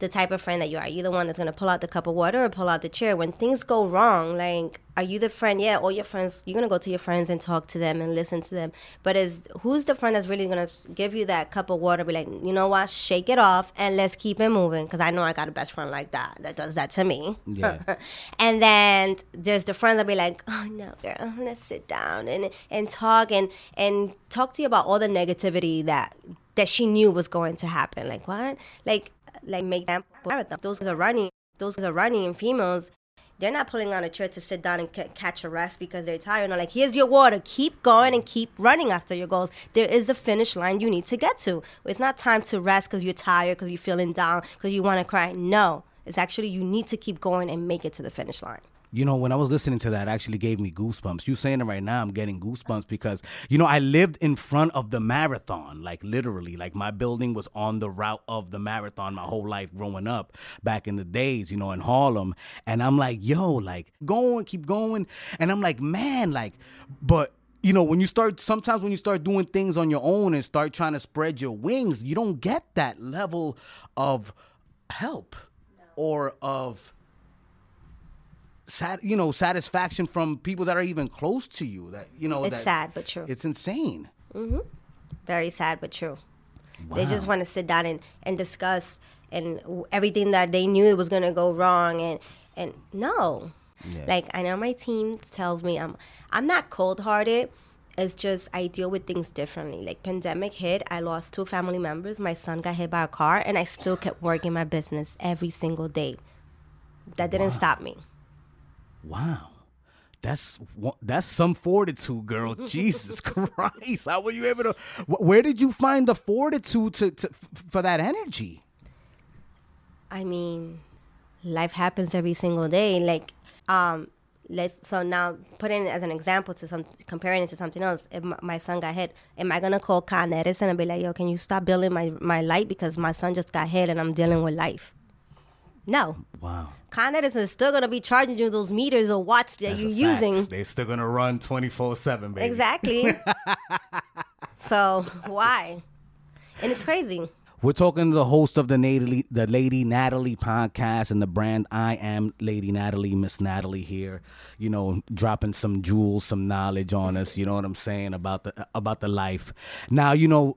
the type of friend that you are. Are you the one that's gonna pull out the cup of water or pull out the chair when things go wrong? Like, are you the friend? Yeah, all your friends. You're gonna go to your friends and talk to them and listen to them. But is who's the friend that's really gonna give you that cup of water? Be like, you know what? Shake it off and let's keep it moving. Because I know I got a best friend like that that does that to me. Yeah. and then there's the friends that be like, oh no, girl, let's sit down and and talk and and talk to you about all the negativity that that she knew was going to happen. Like what? Like like make them marathon. Those are running. Those are running and females. They're not pulling on a chair to sit down and ca- catch a rest because they're tired. No, like here's your water. Keep going and keep running after your goals. There is a finish line you need to get to. It's not time to rest because you're tired, because you're feeling down, because you want to cry. No, it's actually you need to keep going and make it to the finish line. You know, when I was listening to that, it actually gave me goosebumps. You saying it right now, I'm getting goosebumps because, you know, I lived in front of the marathon, like literally. Like my building was on the route of the marathon my whole life growing up back in the days, you know, in Harlem. And I'm like, yo, like, going, keep going. And I'm like, man, like, but you know, when you start, sometimes when you start doing things on your own and start trying to spread your wings, you don't get that level of help or of sat, you know, satisfaction from people that are even close to you. That you know, It's that- sad but true. It's insane. Mm-hmm. Very sad but true. They just want to sit down and, and discuss and everything that they knew it was going to go wrong and and no. Yeah. Like I know my team tells me I'm I'm not cold-hearted. It's just I deal with things differently. Like pandemic hit, I lost two family members. My son got hit by a car and I still kept working my business every single day. That didn't stop me. Wow. That's one- that's some fortitude, girl. Jesus Christ! How were you able to? Where did you find the fortitude to, to for that energy? I mean, life happens every single day. Like, um, let's so now putting it as an example to some comparing it to something else. If my, my son got hit, am I gonna call Con Edison and be like, "Yo, can you stop building my my light because my son just got hit and I'm dealing with life"? No, Wow. Con Edison is still gonna be charging you those meters or watts that That's you're using. They're still gonna run twenty four seven, baby. Exactly. so why? And it's crazy. We're talking to the host of the Natalie, the Lady Natalie podcast and the brand I am Lady Natalie, Miss Natalie here. You know, dropping some jewels, some knowledge on us. You know what I'm saying about the about the life. Now, you know,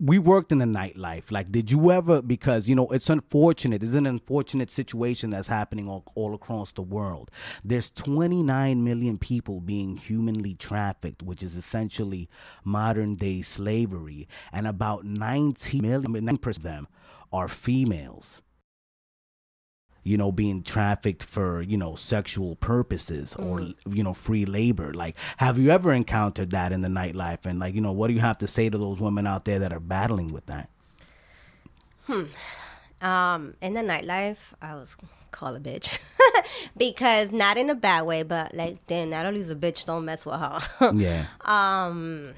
we worked in the nightlife. Like, did you ever? Because you know, it's unfortunate. It's an unfortunate situation that's happening all, all across the world. There's 29 million people being humanly trafficked, which is essentially modern day slavery, and about 90 million percent of them are females you know, being trafficked for, you know, sexual purposes or, mm. you know, free labor. Like, have you ever encountered that in the nightlife? And, like, you know, what do you have to say to those women out there that are battling with that? Hmm. Um, in the nightlife, I was called a bitch because not in a bad way, but like, damn, Natalie's a bitch. Don't mess with her. yeah. Um,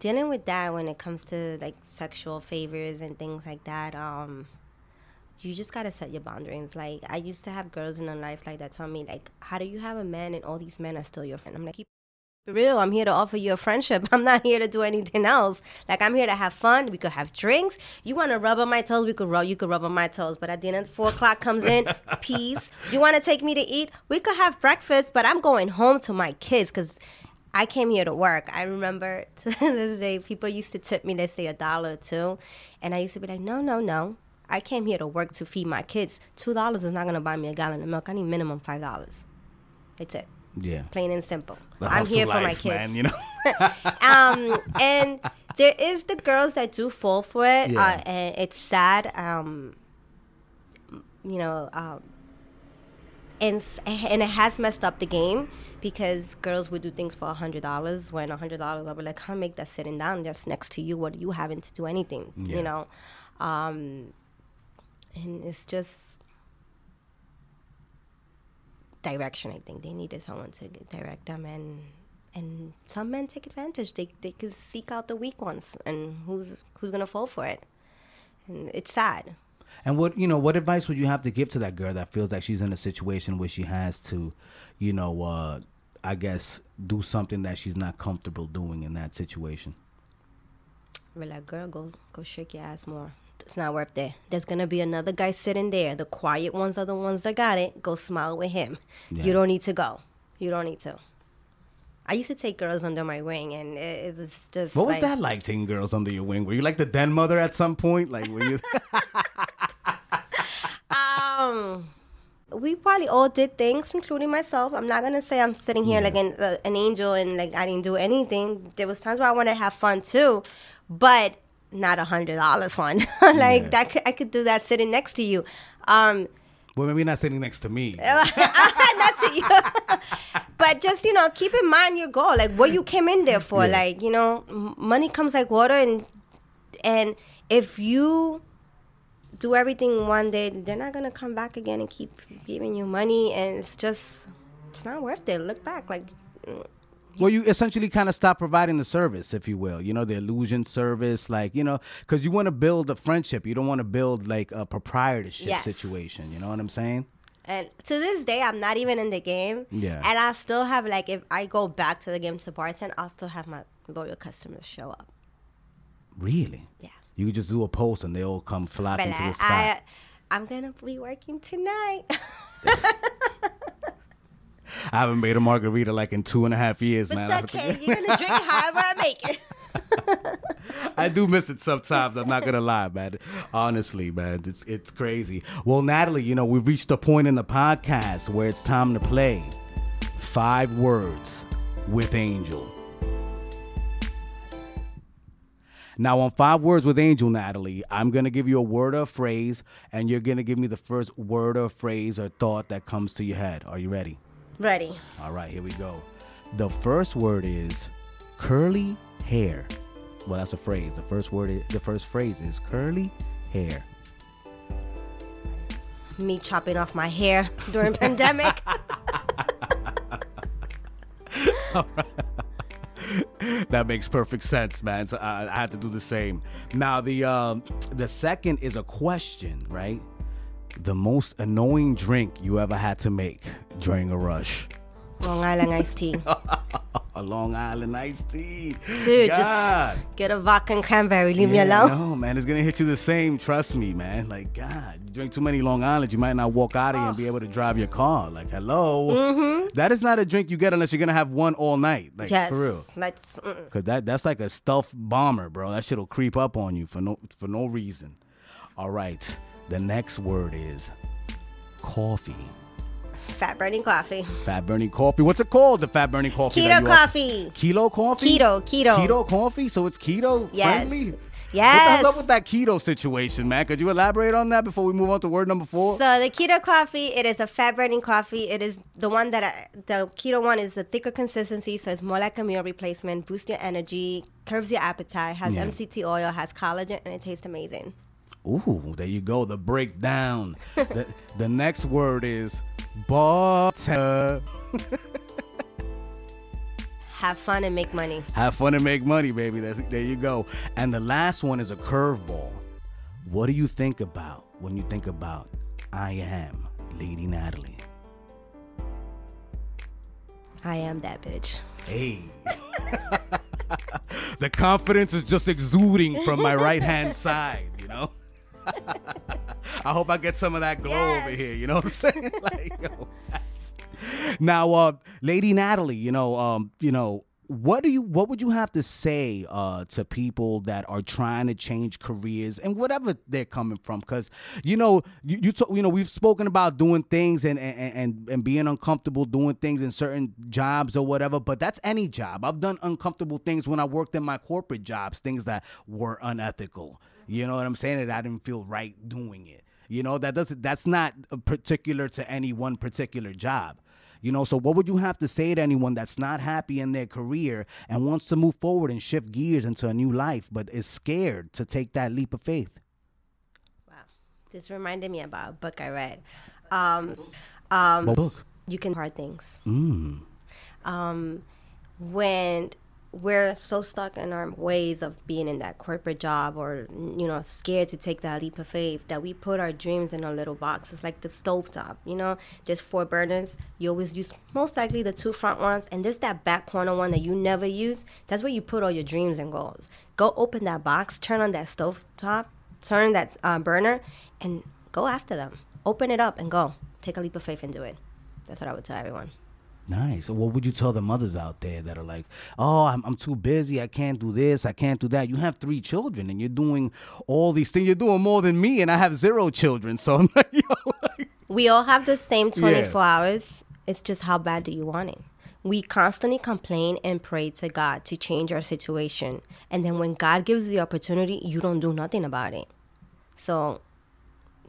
dealing with that when it comes to like sexual favors and things like that. Um, you just gotta set your boundaries. Like I used to have girls in my life like that tell me like, how do you have a man and all these men are still your friend? I'm like, keep real. I'm here to offer you a friendship. I'm not here to do anything else. Like I'm here to have fun. We could have drinks. You want to rub on my toes? We could rub. You could rub on my toes. But at the end of four o'clock comes in, peace. You want to take me to eat? We could have breakfast. But I'm going home to my kids because. I came here to work. I remember the day people used to tip me, they say a dollar or two. And I used to be like, no, no, no. I came here to work to feed my kids. Two dollars is not gonna buy me a gallon of milk. I need minimum five dollars. That's it. Yeah. Plain and simple. I'm here for my kids. Man, you know. um, and there is the girls that do fall for it. Yeah. Uh, and it's sad. Um, you know, um, and and it has messed up the game because girls would do things for a hundred dollars when a hundred dollars I'll be like, "I'll make that sitting down just next to you. What are you having to do anything?" Yeah. You know. Um, and it's just direction. I think they needed someone to direct them, and and some men take advantage. They they could seek out the weak ones, and who's who's gonna fall for it. And it's sad. And what you know, what advice would you have to give to that girl that feels like she's in a situation where she has to, you know, uh, I guess do something that she's not comfortable doing in that situation? Well, like, girl, go go shake your ass more. It's not worth it. There's gonna be another guy sitting there. The quiet ones are the ones that got it. Go smile with him. Yeah. You don't need to go. You don't need to. I used to take girls under my wing, and it, it was just. What like, was that like, taking girls under your wing? Were you like the den mother at some point? Like, were you? um, we probably all did things, including myself. I'm not gonna say I'm sitting here yeah. like an, uh, an angel and like I didn't do anything. There was times where I wanted to have fun too, but not a hundred dollars one. like yeah. that, could, I could do that sitting next to you. Um, well, maybe not sitting next to me. not to you. but just you know, keep in mind your goal, like what you came in there for. Yeah. Like you know, money comes like water, and and if you do everything one day, they're not gonna come back again and keep giving you money, and it's just it's not worth it. Look back, like well, you essentially kind of stop providing the service, if you will. You know, the illusion service, like you know, because you want to build a friendship. You don't want to build like a proprietorship yes. situation. You know what I'm saying? And to this day, I'm not even in the game. Yeah. And I still have like, if I go back to the game to bartend, I'll still have my loyal customers show up. Really? Yeah. You could just do a post and they all come flocking to the spot. I, I'm gonna be working tonight. I haven't made a margarita like in two and a half years, but man. It's okay. You're gonna drink however I make it. I do miss it sometimes. I'm not gonna lie, man. Honestly, man, it's it's crazy. Well, Natalie, you know we've reached a point in the podcast where it's time to play five words with Angel. Now, on five words with Angel, Natalie, I'm gonna give you a word or a phrase, and you're gonna give me the first word or phrase or thought that comes to your head. Are you ready? Ready. All right, here we go. The first word is curly hair. Well, that's a phrase. The first word, is, the first phrase is curly hair. Me chopping off my hair during pandemic. that makes perfect sense, man. So I, I, had to do the same. Now the um, the second is a question, right? The most annoying drink you ever had to make during a rush? Long Island iced tea. a Long Island iced tea. Dude, God. just get a vodka and cranberry. Leave Yeah, me alone. No, man, it's gonna hit you the same. Trust me, man. Like, God, you drink too many Long Islands, you might not walk out of here and be able to drive your car. Like, hello, Mm-hmm. That is not a drink you get unless you're gonna have one all night. Like, yes. for real. Cause that that's like a stealth bomber, bro. That shit'll creep up on you for no for no reason. All right, the next word is coffee. Fat burning coffee. Fat burning coffee. What's it called? The fat burning coffee. Keto coffee. Keto coffee. Keto, keto. Keto coffee. So it's keto Yes. friendly. Yes. What's up with that keto situation, man? Could you elaborate on that before we move on to word number four? So the keto coffee, it is a fat burning coffee. It is the one that I, the keto one is a thicker consistency, so it's more like a meal replacement. Boosts your energy, curbs your appetite, has Yeah. MCT oil, has collagen, and it tastes amazing. Ooh, there you go. The breakdown. the, the next word is butter. Have fun and make money. Have fun and make money, baby. That's, there you go. And the last one is a curveball. What do you think about when you think about I am Lady Natalie? I am that bitch. Hey. the confidence is just exuding from my right hand side, you know? I hope I get some of that glow Yes. over here, you know what I'm saying? like, yo. Now, uh, Lady Natalie, you know, um, you know, what do you what would you have to say uh, to people that are trying to change careers and whatever they're coming from because you know you you, talk, you know we've spoken about doing things and, and and and being uncomfortable doing things in certain jobs or whatever but that's any job I've done uncomfortable things when I worked in my corporate jobs things that were unethical you know what I'm saying that I didn't feel right doing it you know that doesn't that's not particular to any one particular job you know, so what would you have to say to anyone that's not happy in their career and wants to move forward and shift gears into a new life, but is scared to take that leap of faith? Wow. This reminded me about a book I read. Um, um, What book? you can hard things. Mm. um, when we're so stuck in our ways of being in that corporate job or you know scared to take that leap of faith that we put our dreams in a little box. It's like the stovetop you know just four burners. You always use most likely the two front ones. And there's that back corner one that you never use. That's where you put all your dreams and goals. Go open that box turn on that stovetop turn that uh, burner and go after them. Open it up and go. Take a leap of faith and do it. That's what i would tell everyone Nice. So what would you tell the mothers out there that are like, oh, I'm, I'm too busy. I can't do this. I can't do that. You have three children and you're doing all these things. You're doing more than me, and I have zero children. So I'm like, yo, like, We all have the same 24 Yeah. hours. It's just how bad do you want it? We constantly complain and pray to God to change our situation. And then when God gives the opportunity, you don't do nothing about it. So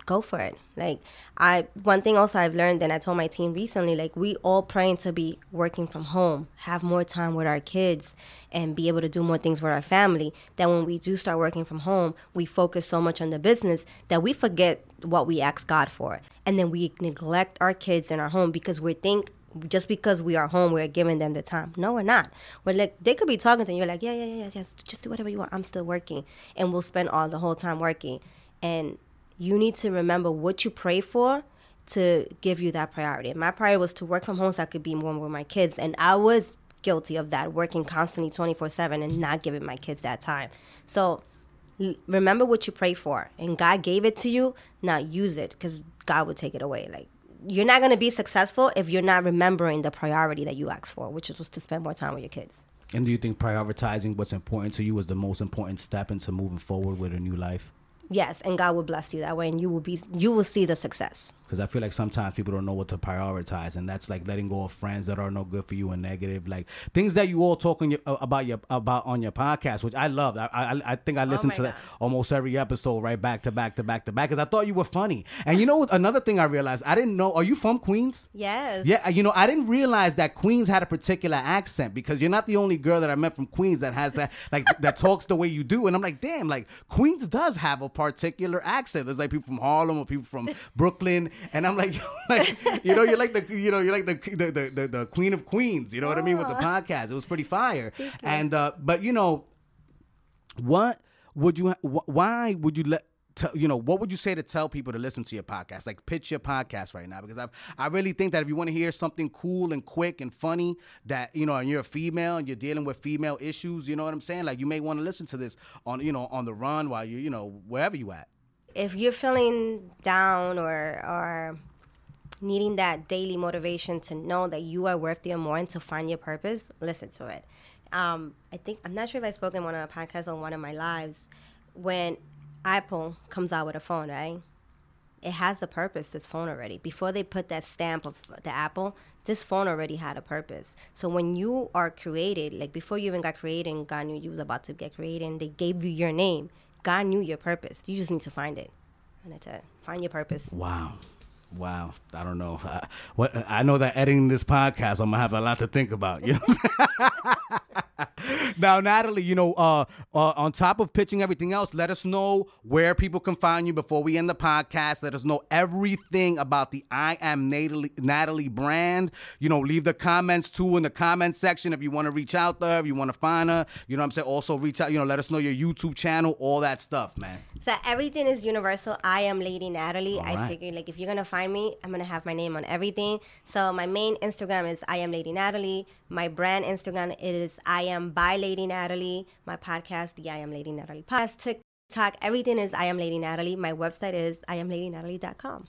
go for it. Like I one thing also I've learned and I told my team recently, like we all praying to be working from home, have more time with our kids and be able to do more things with our family. That when we do start working from home, we focus so much on the business that we forget what we ask God for. And then we neglect our kids in our home because we think just because we are home, we're giving them the time. No, we're not. We're like they could be talking to you, you're like, yeah, yeah, yeah, yeah, just just do whatever you want. I'm still working, and we'll spend all the whole time working. And you need to remember what you pray for to give you that priority. My priority was to work from home so I could be more with my kids, and I was guilty of that, working constantly 24 seven and not giving my kids that time. So remember what you pray for, and God gave it to you. Now use it, because God will take it away. Like you're not gonna be successful if you're not remembering the priority that you asked for, which was to spend more time with your kids. and do you think prioritizing what's important to you is the most important step into moving forward with a new life? Yes, and God will bless you that way, and you will be you will see the success. Because I feel like sometimes people don't know what to prioritize, and that's like letting go of friends that are no good for you and negative, like things that you all talk on your, uh, about your about on your podcast, which I love. I I, I think I listened my to that almost every episode, right back to back to back to back, because I thought you were funny. And you know what? Another thing I realized, I didn't know. Are you from Queens? Yes. Yeah, you know, I didn't realize that Queens had a particular accent because you're not the only girl that I met from Queens that has that like that talks the way you do. And I'm like, damn, like Queens does have a particular accent. There's like people from Harlem or people from Brooklyn, and I'm like, like you know, you're like the you know you're like the the the, the, the queen of Queens. You know what I mean with the podcast? It was pretty fire. And uh, but you know, what would you? wh- Why would you let? to, you know, what would you say to tell people to listen to your podcast? Like pitch your podcast right now because I I really think that if you want to hear something cool and quick and funny that, you know, and you're a female and you're dealing with female issues, you know what I'm saying? Like you may want to listen to this on, you know, on the run while you, you know, wherever you at. If you're feeling down or or needing that daily motivation to know that you are worth the more and to find your purpose, listen to it. Um, I think I'm not sure if I spoke in one of the podcasts on one of my lives when Apple comes out with a phone, right? It has a purpose, this phone already. Before they put that stamp of the Apple, this phone already had a purpose. So when you are created, like before you even got created and God knew you was about to get created and they gave you your name, God knew your purpose. You just need to find it. And that's it. Find your purpose. Wow. Wow, I don't know. I, what I know that editing this podcast, I'm gonna have a lot to think about. You know. now, Natalie, you know, uh, uh, on top of pitching everything else, let us know where people can find you before we end the podcast. Let us know everything about the I Am Natalie, Natalie brand. You know, leave the comments too in the comment section if you want to reach out there, if you want to find her. You know what I'm saying? Also, reach out, you know, let us know your YouTube channel, all that stuff, man. So everything is universal. I am Lady Natalie. All I right. figured like if you're gonna find me, I'm gonna have my name on everything. So my main Instagram is I am Lady Natalie. My brand Instagram is I am by Lady Natalie. My podcast, the I am Lady Natalie podcast, TikTok, everything is I am Lady Natalie. My website is iamladynatalie.com.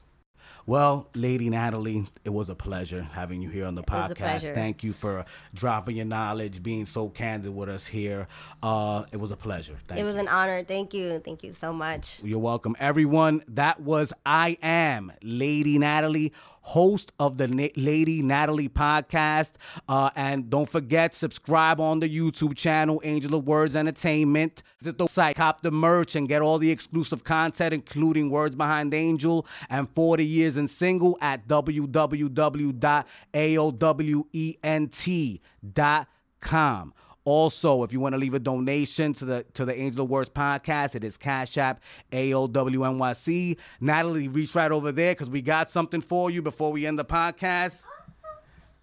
Well, Lady Natalie, it was a pleasure having you here on the a podcast. Thank you for dropping your knowledge, being so candid with us here. Uh, it was a pleasure. Thank It was you. an honor. Thank you. Thank you so much. You're welcome, everyone. That was I am Lady Natalie, host of the Lady Natalie podcast. Uh, and don't forget, subscribe on the YouTube channel, Angel of Words Entertainment. Visit the site, cop the merch, and get all the exclusive content, including Words Behind Angel and 40 Years in Single at www.aowent.com. Also, if you want to leave a donation to the to the Angel of Words podcast, it is Cash App AOWNYC. Natalie, reach right over there because we got something for you before we end the podcast.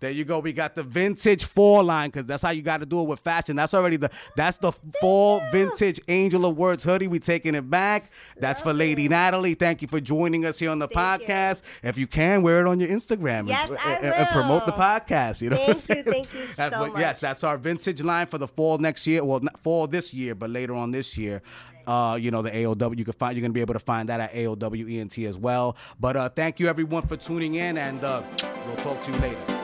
There you go. We got the vintage fall line because that's how you got to do it with fashion. That's already the that's the fall vintage Angel of Words hoodie. We taking it back. That's for Lady Natalie. Thank you for joining us here on the Thank you. podcast. If you can, wear it on your Instagram Yes, and, I and- and promote the podcast. You know, Thank you, thank you That's so what- Yes, that's our vintage line for the fall next year. Well, not fall this year, but later on this year. Uh, you know the AOW. You can find. You're gonna be able to find that at AOWENT as well. But uh, thank you everyone for tuning in, and uh, we'll talk to you later.